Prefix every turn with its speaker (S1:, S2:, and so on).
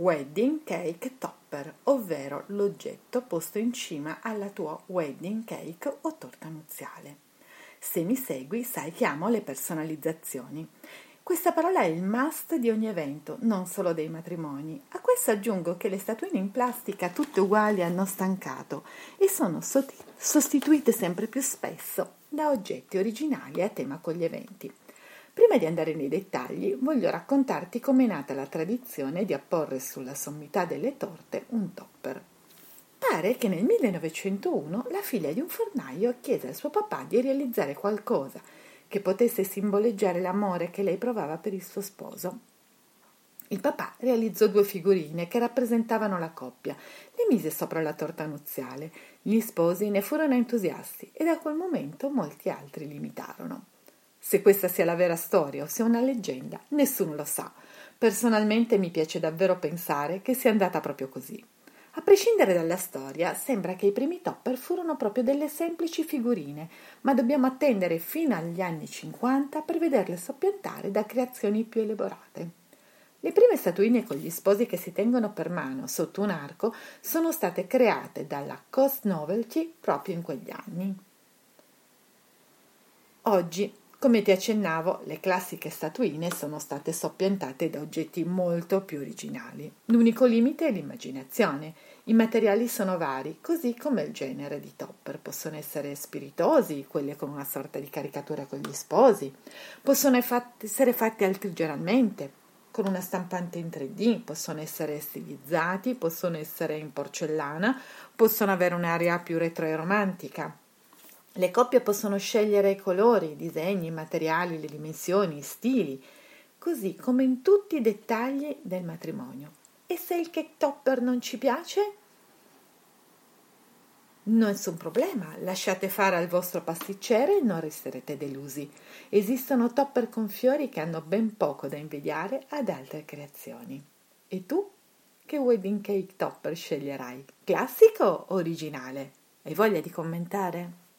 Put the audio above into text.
S1: wedding cake topper, ovvero l'oggetto posto in cima alla tua wedding cake o torta nuziale. Se mi segui sai che amo le personalizzazioni. Questa parola è il must di ogni evento, non solo dei matrimoni. A questo aggiungo che le statuine in plastica tutte uguali hanno stancato e sono sostituite sempre più spesso da oggetti originali a tema con gli eventi. Prima di andare nei dettagli, voglio raccontarti com'è nata la tradizione di apporre sulla sommità delle torte un topper. Pare che nel 1901 la figlia di un fornaio chiese al suo papà di realizzare qualcosa che potesse simboleggiare l'amore che lei provava per il suo sposo. Il papà realizzò due figurine che rappresentavano la coppia, le mise sopra la torta nuziale. Gli sposi ne furono entusiasti e da quel momento molti altri li imitarono. Se questa sia la vera storia o sia una leggenda, nessuno lo sa. Personalmente mi piace davvero pensare che sia andata proprio così. A prescindere dalla storia, sembra che i primi topper furono proprio delle semplici figurine, ma dobbiamo attendere fino agli anni 50 per vederle soppiantare da creazioni più elaborate. Le prime statuine con gli sposi che si tengono per mano sotto un arco sono state create dalla Cost Novelty proprio in quegli anni. Oggi come ti accennavo, le classiche statuine sono state soppiantate da oggetti molto più originali. L'unico limite è l'immaginazione. I materiali sono vari, così come il genere di topper. Possono essere spiritosi, quelli con una sorta di caricatura con gli sposi, possono essere fatti artigianalmente, con una stampante in 3D, possono essere stilizzati, possono essere in porcellana, possono avere un'area più retro e romantica. Le coppie possono scegliere i colori, i disegni, i materiali, le dimensioni, i stili, così come in tutti i dettagli del matrimonio. E se il cake topper non ci piace? Nessun problema, lasciate fare al vostro pasticcere e non resterete delusi. Esistono topper con fiori che hanno ben poco da invidiare ad altre creazioni. E tu? Che wedding cake topper sceglierai? Classico o originale? Hai voglia di commentare?